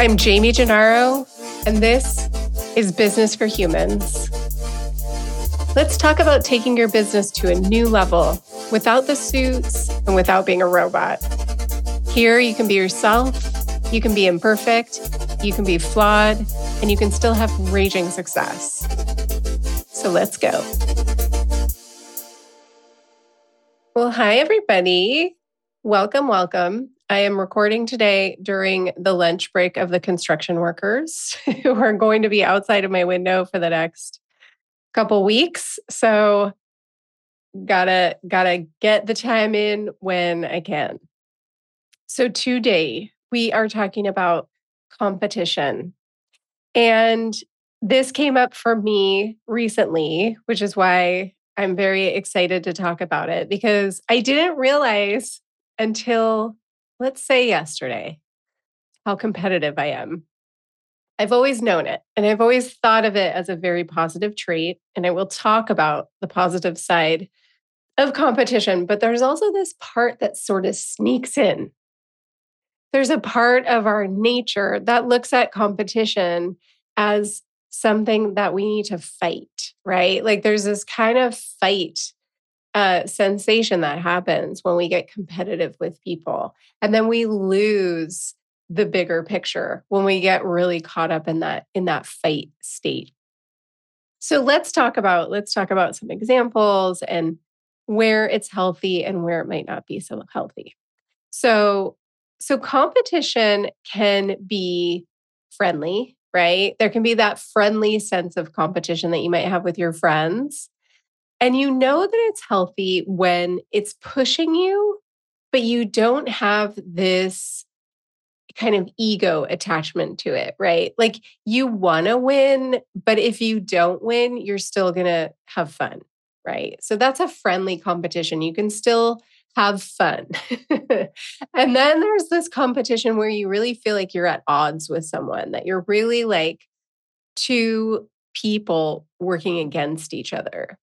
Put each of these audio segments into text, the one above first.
I'm Jaime Gennaro, and this is Business for Humans. Let's talk about taking your business to a new level without the suits and without being a robot. Here, you can be yourself, you can be imperfect, you can be flawed, and you can still have raging success. So let's go. Well, hi, everybody. Welcome, welcome. I am recording today during the lunch break of the construction workers who are going to be outside of my window for the next couple weeks. So gotta gotta get the time in when I can. So today we are talking about competition. And this came up for me recently, which is why I'm very excited to talk about it because I didn't realize until let's say yesterday, how competitive I am. I've always known it and I've always thought of it as a very positive trait. And I will talk about the positive side of competition, but there's also this part that sort of sneaks in. There's a part of our nature that looks at competition as something that we need to fight, right? Like there's this kind of fight uh, sensation that happens when we get competitive with people. And then we lose the bigger picture when we get really caught up in that in that fight state. So let's talk about let's talk about some examples and where it's healthy and where it might not be so healthy. So so competition can be friendly, right? There can be that friendly sense of competition that you might have with your friends. And you know that it's healthy when it's pushing you, but you don't have this kind of ego attachment to it, right? Like you want to win, but if you don't win, you're still going to have fun, right? So that's a friendly competition. You can still have fun. and then there's this competition where you really feel like you're at odds with someone, that you're really like two people working against each other.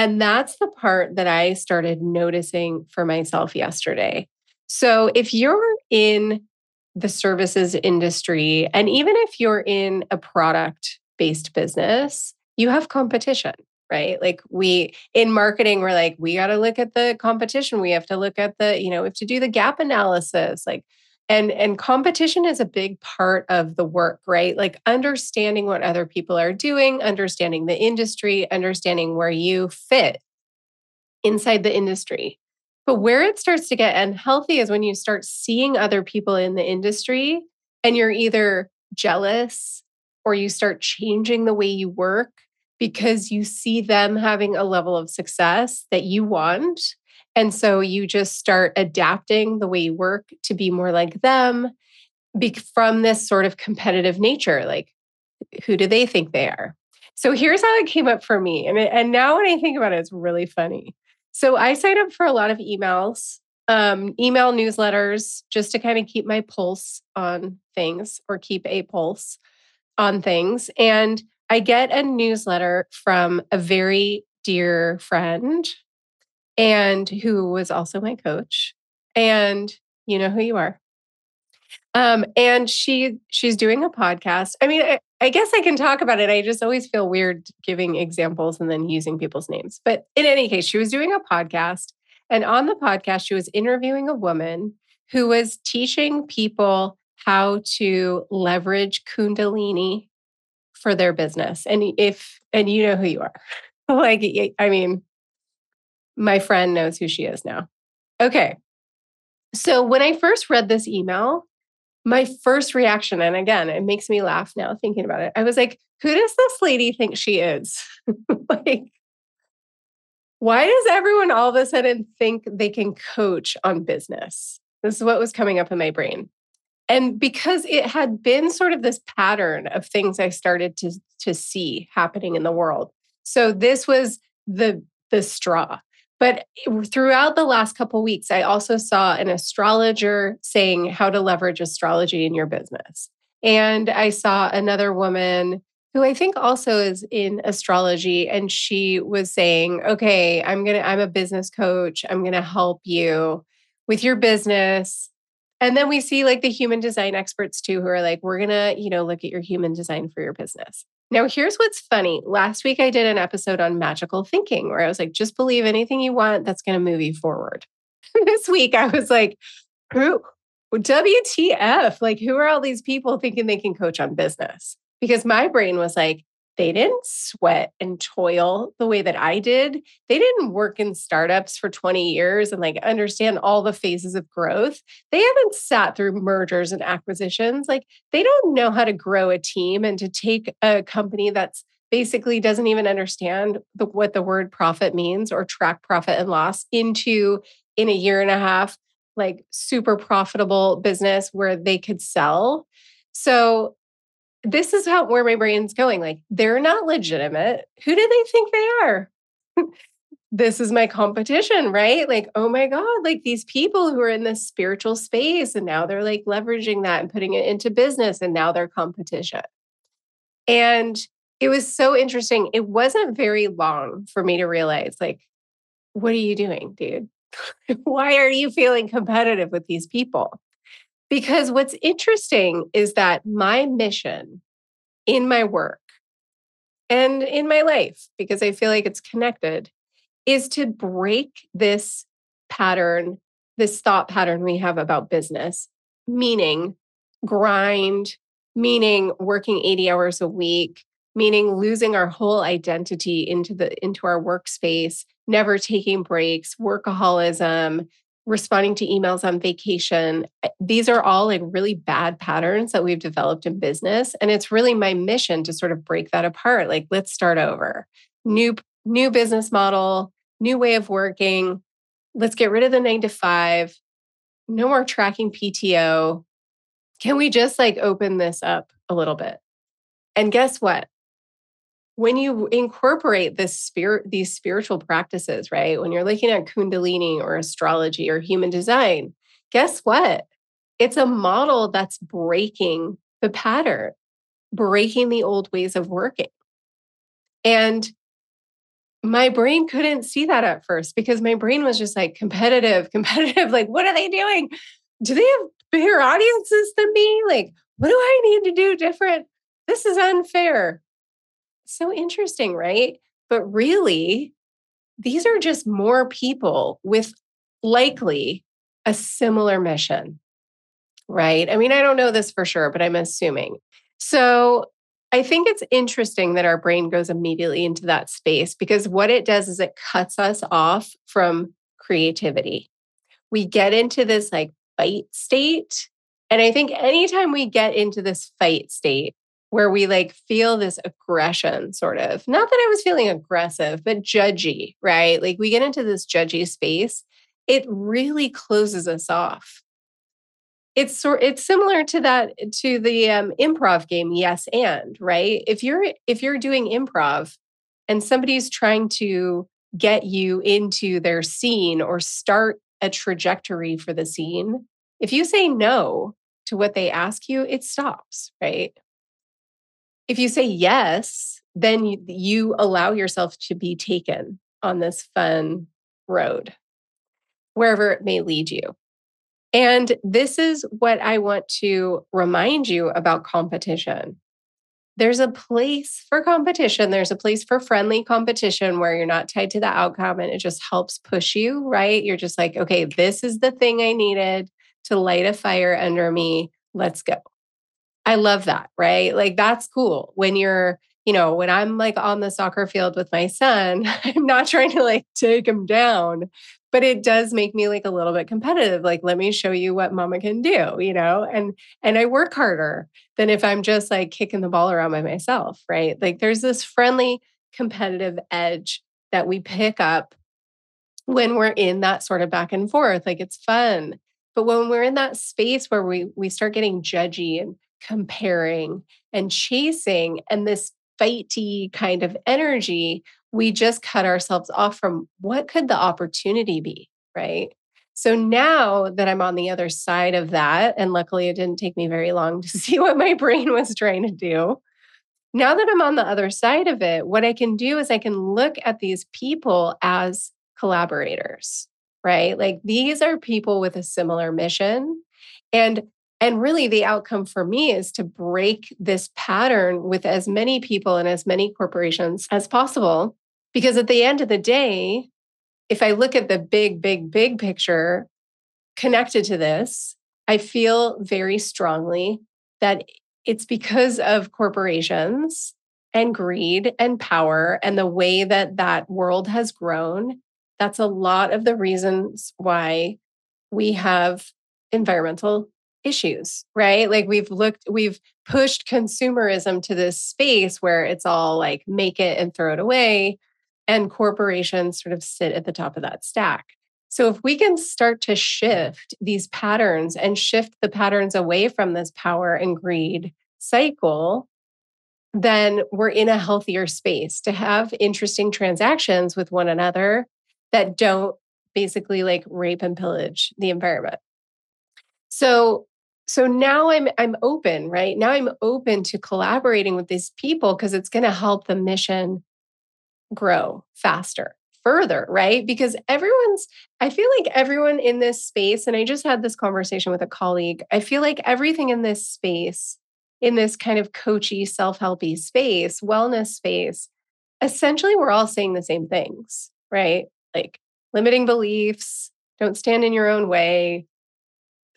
And that's the part that I started noticing for myself yesterday. So if you're in the services industry, and even if you're in a product based business, you have competition, right? Like we in marketing, we're like, we got to look at the competition. We have to look at the, you know, we have to do the gap analysis. Like, and and competition is a big part of the work right? Like understanding what other people are doing understanding the industry understanding where you fit inside the industry. But where it starts to get unhealthy is when you start seeing other people in the industry and you're either jealous or you start changing the way you work because you see them having a level of success that you want and so you just start adapting the way you work to be more like them be- from this sort of competitive nature. Like, who do they think they are? So here's how it came up for me. And, and now when I think about it, it's really funny. So I sign up for a lot of emails, um, email newsletters, just to kind of keep my pulse on things or keep a pulse on things. And I get a newsletter from a very dear friend and who was also my coach. And you know who you are. Um, and she she's doing a podcast. I mean, I, I guess I can talk about it. I just always feel weird giving examples and then using people's names. But in any case, she was doing a podcast, and on the podcast, she was interviewing a woman who was teaching people how to leverage Kundalini for their business. And if and you know who you are, like I mean, my friend knows who she is now. Okay. So when I first read this email, my first reaction, and again, it makes me laugh now thinking about it. I was like, who does this lady think she is? like, why does everyone all of a sudden think they can coach on business? This is what was coming up in my brain. And because it had been sort of this pattern of things I started to, to see happening in the world. So this was the the straw. But throughout the last couple weeks, I also saw an astrologer saying how to leverage astrology in your business. And I saw another woman who I think also is in astrology and she was saying, "Okay, I'm going to I'm a business coach. I'm going to help you with your business And then we see like the human design experts too, who are like, we're going to, you know, look at your human design for your business. Now, here's what's funny. Last week, I did an episode on magical thinking where I was like, just believe anything you want that's going to move you forward. this week, I was like, who, WTF? Like, who are all these people thinking they can coach on business? Because my brain was like, they didn't sweat and toil the way that I did. They didn't work in startups for 20 years and like understand all the phases of growth. They haven't sat through mergers and acquisitions. Like they don't know how to grow a team and to take a company that's basically doesn't even understand the, what the word profit means or track profit and loss into in a year and a half like super profitable business where they could sell. So this is how where my brain's going. Like, they're not legitimate. Who do they think they are? this is my competition, right? Like, oh my God, like these people who are in this spiritual space and now they're like leveraging that and putting it into business and now they're competition. And it was so interesting. It wasn't very long for me to realize, like, what are you doing, dude? Why are you feeling competitive with these people? Because what's interesting is that my mission in my work and in my life, because I feel like it's connected, is to break this pattern, this thought pattern we have about business, meaning grind, meaning working 80 hours a week, meaning losing our whole identity into the into our workspace, never taking breaks, workaholism, responding to emails on vacation. Eh, these are all like really bad patterns that we've developed in business. And it's really my mission to sort of break that apart. Like, let's start over. New, new business model, new way of working. Let's get rid of the nine to five. No more tracking PTO. Can we just like open this up a little bit? And guess what? When you incorporate this spirit these spiritual practices right when you're looking at kundalini or astrology or human design guess what? It's a model that's breaking the pattern breaking the old ways of working. And my brain couldn't see that at first because my brain was just like competitive competitive like what are they doing? Do they have bigger audiences than me? Like what do i need to do different? This is unfair so interesting, right? But really, these are just more people with likely a similar mission, right? I mean, I don't know this for sure, but I'm assuming. So I think it's interesting that our brain goes immediately into that space because what it does is it cuts us off from creativity. We get into this like fight state. And I think anytime we get into this fight state, where we like feel this aggression, sort of. Not that I was feeling aggressive, but judgy, right? Like we get into this judgy space, it really closes us off. It's sort it's similar to that to the um, improv game yes and, right? If you're if you're doing improv and somebody's trying to get you into their scene or start a trajectory for the scene, if you say no to what they ask you, it stops, right? If you say yes, then you, you allow yourself to be taken on this fun road, wherever it may lead you. And this is what I want to remind you about competition. There's a place for competition. There's a place for friendly competition where you're not tied to the outcome and it just helps push you, right? You're just like, okay, this is the thing I needed to light a fire under me. Let's go. I love that, right? Like that's cool. When you're, you know, when I'm like on the soccer field with my son, I'm not trying to like take him down, but it does make me like a little bit competitive. Like, let me show you what mama can do, you know? And and I work harder than if I'm just like kicking the ball around by myself, right? Like there's this friendly competitive edge that we pick up when we're in that sort of back and forth. Like it's fun. But when we're in that space where we we start getting judgy and comparing and chasing and this fighty kind of energy, we just cut ourselves off from what could the opportunity be, right? So now that I'm on the other side of that, and luckily it didn't take me very long to see what my brain was trying to do. Now that I'm on the other side of it, what I can do is I can look at these people as collaborators, right? Like these are people with a similar mission And and really the outcome for me is to break this pattern with as many people and as many corporations as possible because at the end of the day, if I look at the big big big picture connected to this, I feel very strongly that it's because of corporations and greed and power and the way that that world has grown. That's a lot of the reasons why we have environmental issues, right? Like we've looked, we've pushed consumerism to this space where it's all like make it and throw it away. And corporations sort of sit at the top of that stack. So, if we can start to shift these patterns and shift the patterns away from this power and greed cycle, then we're in a healthier space to have interesting transactions with one another that don't basically like rape and pillage the environment. So, so now I'm I'm open, right? Now I'm open to collaborating with these people because it's going to help the mission grow faster further, right? Because everyone's, I feel like everyone in this space, and I just had this conversation with a colleague, I feel like everything in this space, in this kind of coachy, self helpy space, wellness space, essentially we're all saying the same things, right? Like limiting beliefs, don't stand in your own way,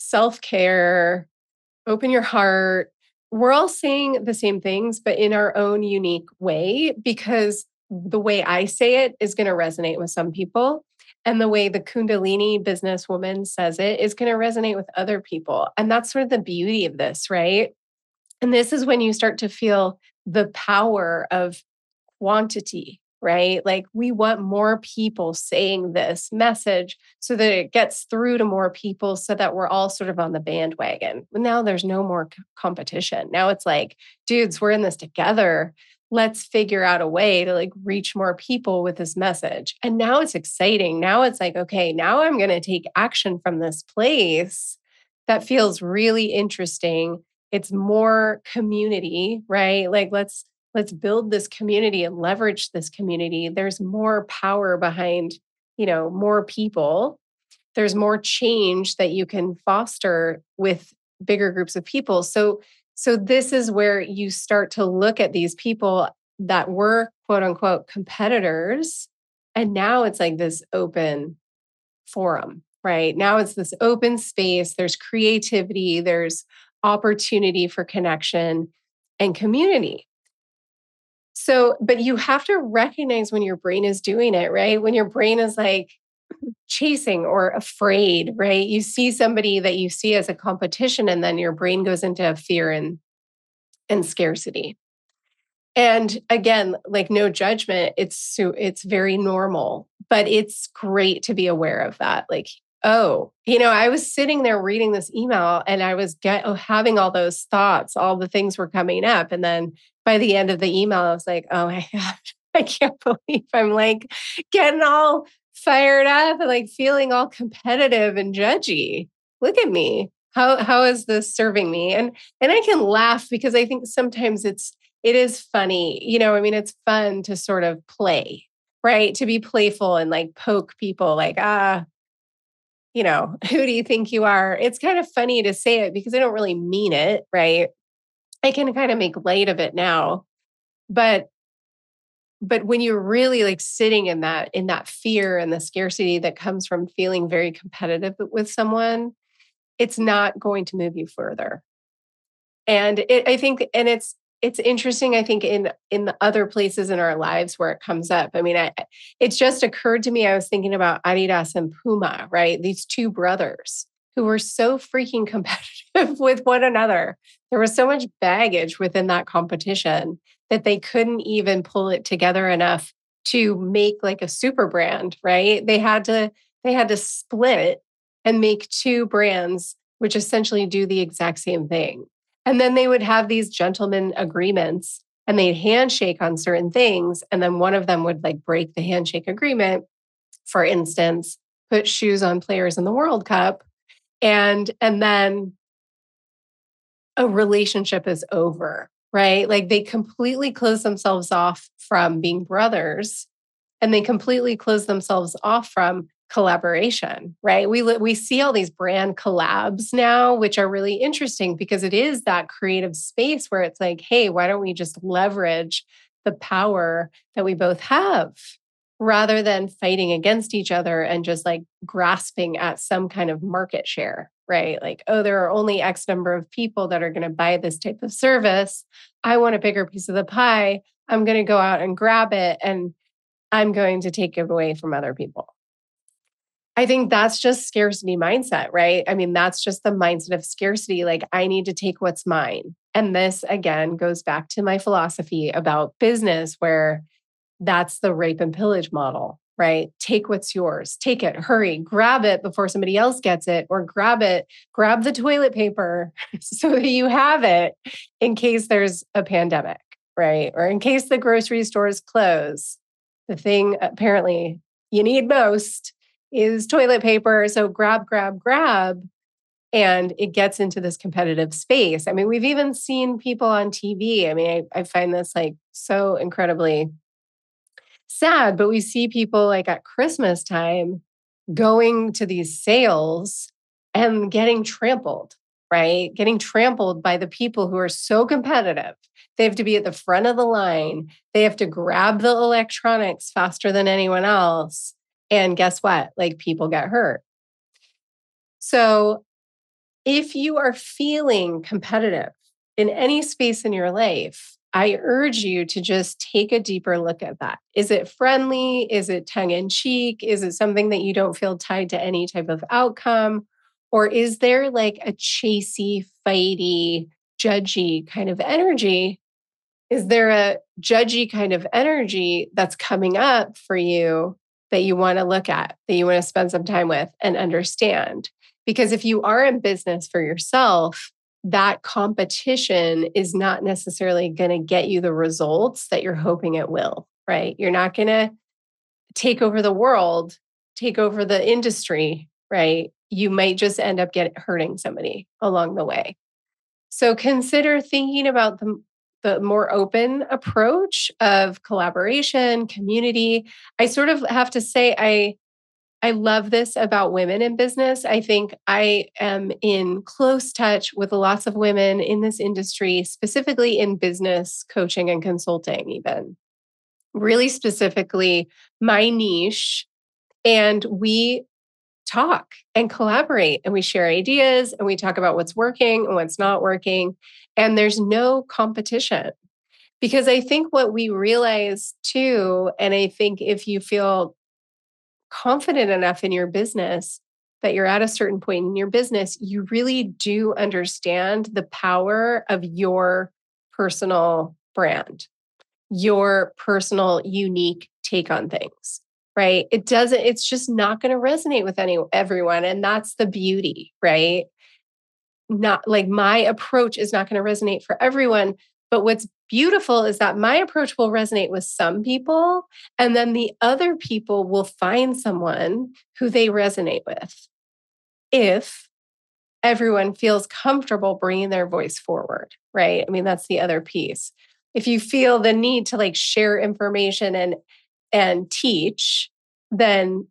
self care, open your heart. We're all saying the same things, but in our own unique way because the way I say it is going to resonate with some people. And the way the Kundalini businesswoman says it is going to resonate with other people. And that's sort of the beauty of this, right? And this is when you start to feel the power of quantity, right? Like we want more people saying this message so that it gets through to more people so that we're all sort of on the bandwagon. Now there's no more competition. Now it's like, dudes, we're in this together let's figure out a way to like reach more people with this message. And now it's exciting. Now it's like, okay, now I'm going to take action from this place that feels really interesting. It's more community, right? Like let's let's build this community and leverage this community. There's more power behind, you know, more people. There's more change that you can foster with bigger groups of people. So so, this is where you start to look at these people that were quote unquote competitors. And now it's like this open forum, right? Now it's this open space. There's creativity, there's opportunity for connection and community. So, but you have to recognize when your brain is doing it, right? When your brain is like, chasing or afraid, right? You see somebody that you see as a competition, and then your brain goes into fear and and scarcity. And again, like no judgment, it's it's very normal, but it's great to be aware of that. Like, oh, you know, I was sitting there reading this email and I was get, oh, having all those thoughts, all the things were coming up. And then by the end of the email, I was like, oh my God, I can't believe I'm like getting all fired up and like feeling all competitive and judgy. Look at me. How how is this serving me? And and I can laugh because I think sometimes it's it is funny. You know, I mean it's fun to sort of play, right? To be playful and like poke people like, ah, you know, who do you think you are? It's kind of funny to say it because I don't really mean it, right? I can kind of make light of it now. But but when you're really like sitting in that in that fear and the scarcity that comes from feeling very competitive with someone it's not going to move you further and it, i think and it's it's interesting i think in in the other places in our lives where it comes up i mean I, it's just occurred to me i was thinking about adidas and puma right these two brothers who were so freaking competitive with one another there was so much baggage within that competition that they couldn't even pull it together enough to make like a super brand, right? They had to they had to split and make two brands which essentially do the exact same thing. And then they would have these gentlemen agreements and they'd handshake on certain things and then one of them would like break the handshake agreement for instance put shoes on players in the world cup and and then a relationship is over right? Like they completely close themselves off from being brothers and they completely close themselves off from collaboration, right? We we see all these brand collabs now which are really interesting because it is that creative space where it's like, "Hey, why don't we just leverage the power that we both have rather than fighting against each other and just like grasping at some kind of market share, right? Like, oh, there are only X number of people that are going to buy this type of service. I want a bigger piece of the pie. I'm going to go out and grab it and I'm going to take it away from other people. I think that's just scarcity mindset, right? I mean, that's just the mindset of scarcity. Like, I need to take what's mine. And this, again, goes back to my philosophy about business, where that's the rape and pillage model, right? Take what's yours, take it, hurry, grab it before somebody else gets it, or grab it, grab the toilet paper so that you have it in case there's a pandemic, right? Or in case the grocery stores close. The thing apparently you need most is toilet paper. So grab, grab, grab. And it gets into this competitive space. I mean, we've even seen people on TV. I mean, I, I find this like so incredibly sad, but we see people like at Christmas time going to these sales and getting trampled, right? Getting trampled by the people who are so competitive. They have to be at the front of the line. They have to grab the electronics faster than anyone else. And guess what? Like people get hurt. So if you are feeling competitive in any space in your life, I urge you to just take a deeper look at that. Is it friendly? Is it tongue in cheek? Is it something that you don't feel tied to any type of outcome? Or is there like a chasey, fighty, judgy kind of energy? Is there a judgy kind of energy that's coming up for you that you want to look at, that you want to spend some time with and understand. Because if you are in business for yourself, that competition is not necessarily going to get you the results that you're hoping it will, right? You're not going to take over the world, take over the industry, right? You might just end up getting hurting somebody along the way. So consider thinking about the the more open approach of collaboration, community. I sort of have to say I I love this about women in business. I think I am in close touch with lots of women in this industry, specifically in business coaching and consulting, even. Really specifically, my niche. And we talk and collaborate and we share ideas and we talk about what's working and what's not working. And there's no competition. Because I think what we realize too, and I think if you feel confident enough in your business that you're at a certain point in your business, you really do understand the power of your personal brand, your personal unique take on things right? It doesn't it's just not going to resonate with any everyone and that's the beauty right? Not like my approach is not going to resonate for everyone but what's beautiful is that my approach will resonate with some people and then the other people will find someone who they resonate with if everyone feels comfortable bringing their voice forward right? I mean that's the other piece. If you feel the need to like share information and and teach, then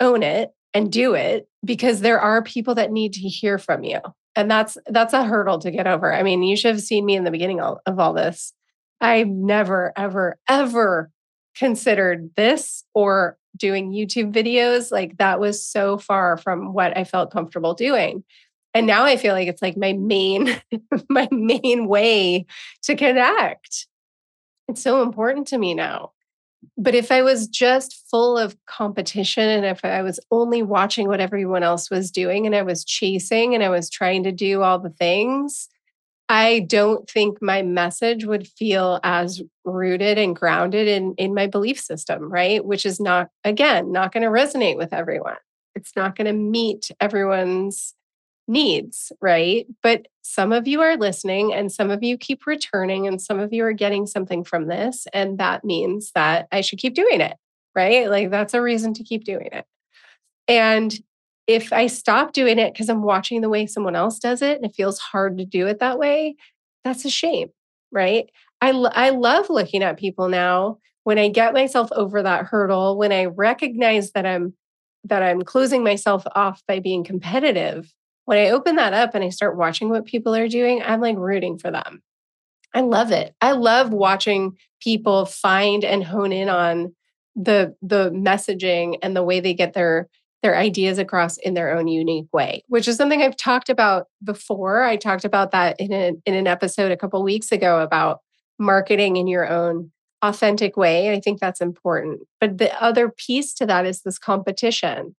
own it and do it because there are people that need to hear from you. And that's that's a hurdle to get over. I mean, you should have seen me in the beginning of all this. I've never ever ever considered this or doing YouTube videos. Like that was so far from what I felt comfortable doing. And now I feel like it's like my main my main way to connect. It's so important to me now. But if I was just full of competition and if I was only watching what everyone else was doing and I was chasing and I was trying to do all the things, I don't think my message would feel as rooted and grounded in, in my belief system, right? Which is not, again, not going to resonate with everyone. It's not going to meet everyone's needs, right? But some of you are listening and some of you keep returning and some of you are getting something from this. And that means that I should keep doing it, right? Like that's a reason to keep doing it. And if I stop doing it because I'm watching the way someone else does it and it feels hard to do it that way, that's a shame, right? I, I love looking at people now when I get myself over that hurdle, when I recognize that I'm that I'm closing myself off by being competitive, when I open that up and I start watching what people are doing, I'm like rooting for them. I love it. I love watching people find and hone in on the the messaging and the way they get their their ideas across in their own unique way, which is something I've talked about before. I talked about that in, a, in an episode a couple weeks ago about marketing in your own authentic way. I think that's important. But the other piece to that is this competition.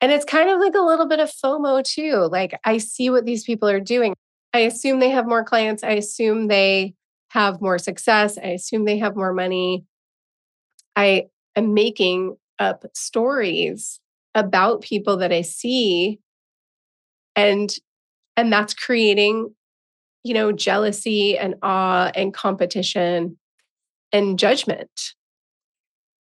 And it's kind of like a little bit of FOMO too. Like I see what these people are doing. I assume they have more clients. I assume they have more success. I assume they have more money. I am making up stories about people that I see and and that's creating you know jealousy and awe and competition and judgment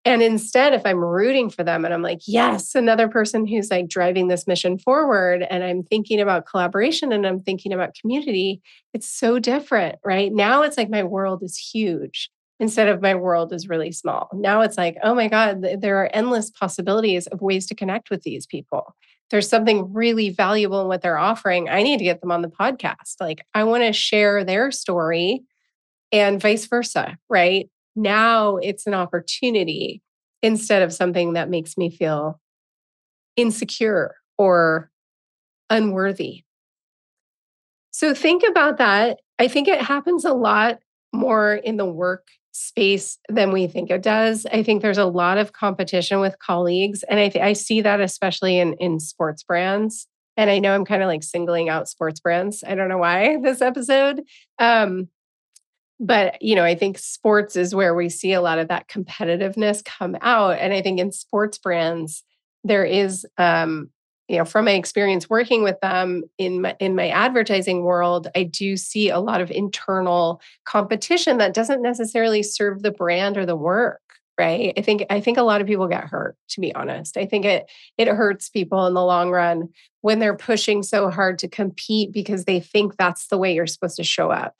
and instead if i'm rooting for them and i'm like yes another person who's like driving this mission forward and i'm thinking about collaboration and i'm thinking about community it's so different right now it's like my world is huge instead of my world is really small. Now it's like, oh my God, there are endless possibilities of ways to connect with these people. There's something really valuable in what they're offering. I need to get them on the podcast. Like, I want to share their story and vice versa, right? Now it's an opportunity instead of something that makes me feel insecure or unworthy. So think about that. I think it happens a lot more in the work space than we think it does. I think there's a lot of competition with colleagues, and I th- I see that especially in in sports brands. And I know I'm kind of like singling out sports brands. I don't know why this episode. Um, but you know, I think sports is where we see a lot of that competitiveness come out. And I think in sports brands, there is um, you know from my experience working with them in my in my advertising world i do see a lot of internal competition that doesn't necessarily serve the brand or the work right i think i think a lot of people get hurt to be honest i think it it hurts people in the long run when they're pushing so hard to compete because they think that's the way you're supposed to show up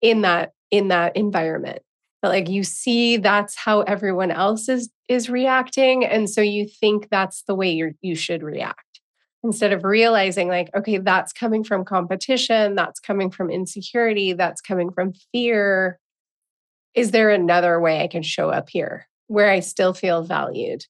in that in that environment. But like you see that's how everyone else is is reacting and so you think that's the way you you should react. Instead of realizing like okay that's coming from competition that's coming from insecurity that's coming from fear is there another way i can show up here where i still feel valued?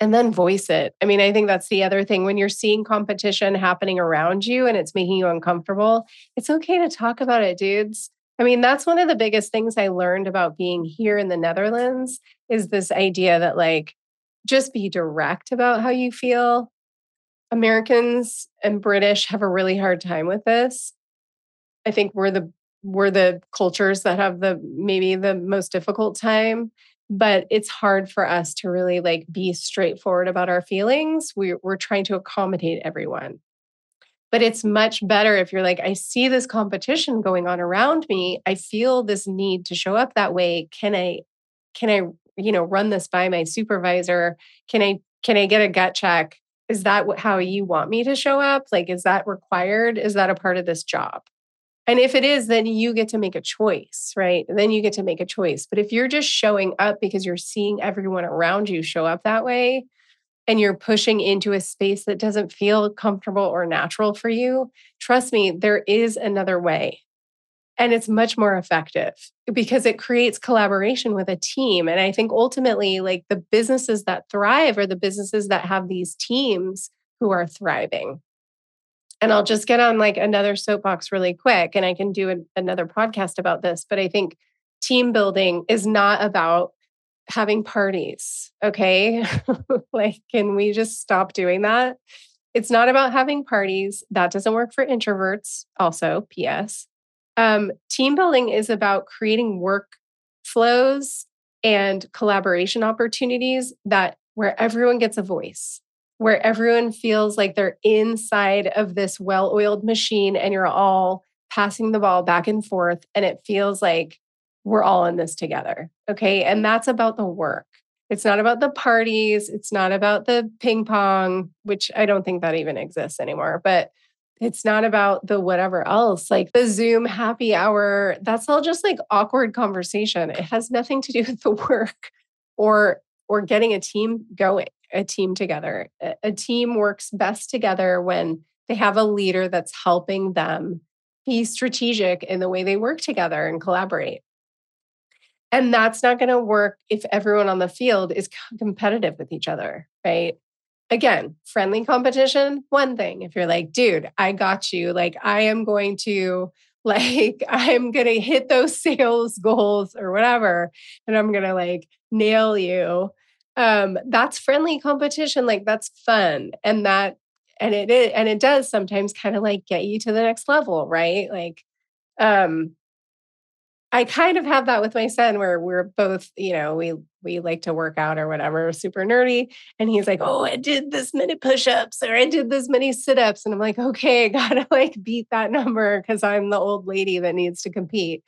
And then voice it. I mean i think that's the other thing. When you're seeing competition happening around you and it's making you uncomfortable it's okay to talk about it dudes I mean, that's one of the biggest things I learned about being here in the Netherlands is this idea that, like, just be direct about how you feel. Americans and British have a really hard time with this. I think we're the we're the cultures that have the maybe the most difficult time but it's hard for us to really like be straightforward about our feelings. We, we're trying to accommodate everyone but it's much better if you're like i see this competition going on around me i feel this need to show up that way can i can i you know run this by my supervisor can i can i get a gut check is that how you want me to show up? Like, is that required? Is that a part of this job? And if it is, then you get to make a choice, right? then you get to make a choice. But if you're just showing up because you're seeing everyone around you show up that way, and you're pushing into a space that doesn't feel comfortable or natural for you, trust me, there is another way. And it's much more effective because it creates collaboration with a team. And i think ultimately like the businesses that thrive are the businesses that have these teams who are thriving. And i'll just get on like another soapbox really quick and i can do a, another podcast about this but i think team building is not about having parties okay? Like can we just stop doing that? It's not about having parties that doesn't work for introverts also ps um, team building is about creating work flows and collaboration opportunities that where everyone gets a voice, where everyone feels like they're inside of this well-oiled machine and you're all passing the ball back and forth and it feels like we're all in this together. Okay? And that's about the work. It's not about the parties, it's not about the ping pong, which I don't think that even exists anymore, but it's not about the whatever else, like the Zoom happy hour. That's all just like awkward conversation. It has nothing to do with the work or or getting a team going. a team together. A, team works best together when they have a leader that's helping them be strategic in the way they work together and collaborate. And that's not going to work if everyone on the field is competitive with each other, right? Again, friendly competition, one thing. If you're like, dude, I got you, like, I am going to, like, I'm going to hit those sales goals or whatever, and I'm going to like nail you. Um, that's friendly competition. Like, that's fun. And that and it and it does sometimes kind of like get you to the next level, right? Like, um, I kind of have that with my son where we're both, you know, we we like to work out or whatever, super nerdy. And he's like, Oh, I did this many push-ups or I did this many sit-ups. And I'm like, okay, I gotta like beat that number because I'm the old lady that needs to compete.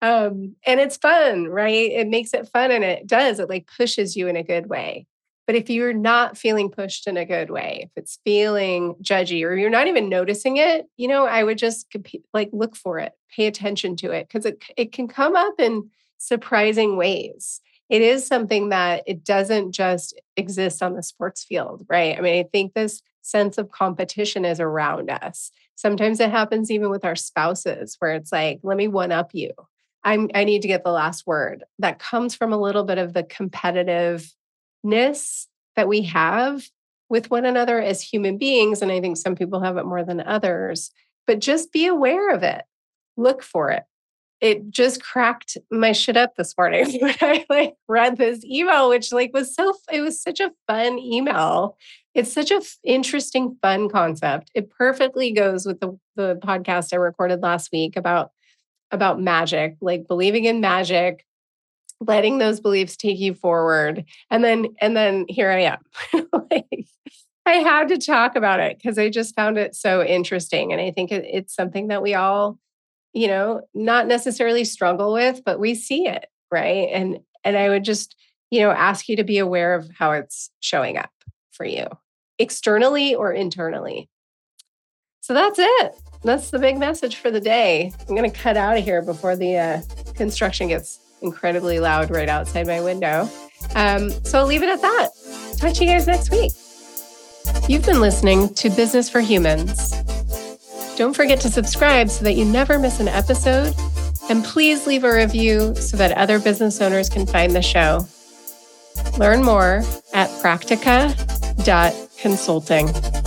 Um, and it's fun, right? It makes it fun and it does, it like pushes you in a good way. But if you're not feeling pushed in a good way, if it's feeling judgy or you're not even noticing it, you know, I would just like look for it, pay attention to it because it it can come up in surprising ways. It is something that it doesn't just exist on the sports field, right? I mean, I think this sense of competition is around us. Sometimes it happens even with our spouses where it's like, let me one up you. I'm I need to get the last word. That comes from a little bit of the competitive ness that we have with one another as human beings. And I think some people have it more than others, but just be aware of it. Look for it. It just cracked my shit up this morning when I like read this email, which like was so it was such a fun email. It's such a f- interesting, fun concept. It perfectly goes with the, the podcast I recorded last week about about magic, like believing in magic, letting those beliefs take you forward and then and then here i am. Like i had to talk about it because i just found it so interesting and i think it, it's something that we all you know not necessarily struggle with but we see it right? And and i would just you know ask you to be aware of how it's showing up for you externally or internally. So that's it. That's the big message for the day. I'm going to cut out of here before the uh, construction gets incredibly loud right outside my window. Um, so I'll leave it at that. Talk to you guys next week. You've been listening to Business for Humans. Don't forget to subscribe so that you never miss an episode. And please leave a review so that other business owners can find the show. Learn more at practica.consulting.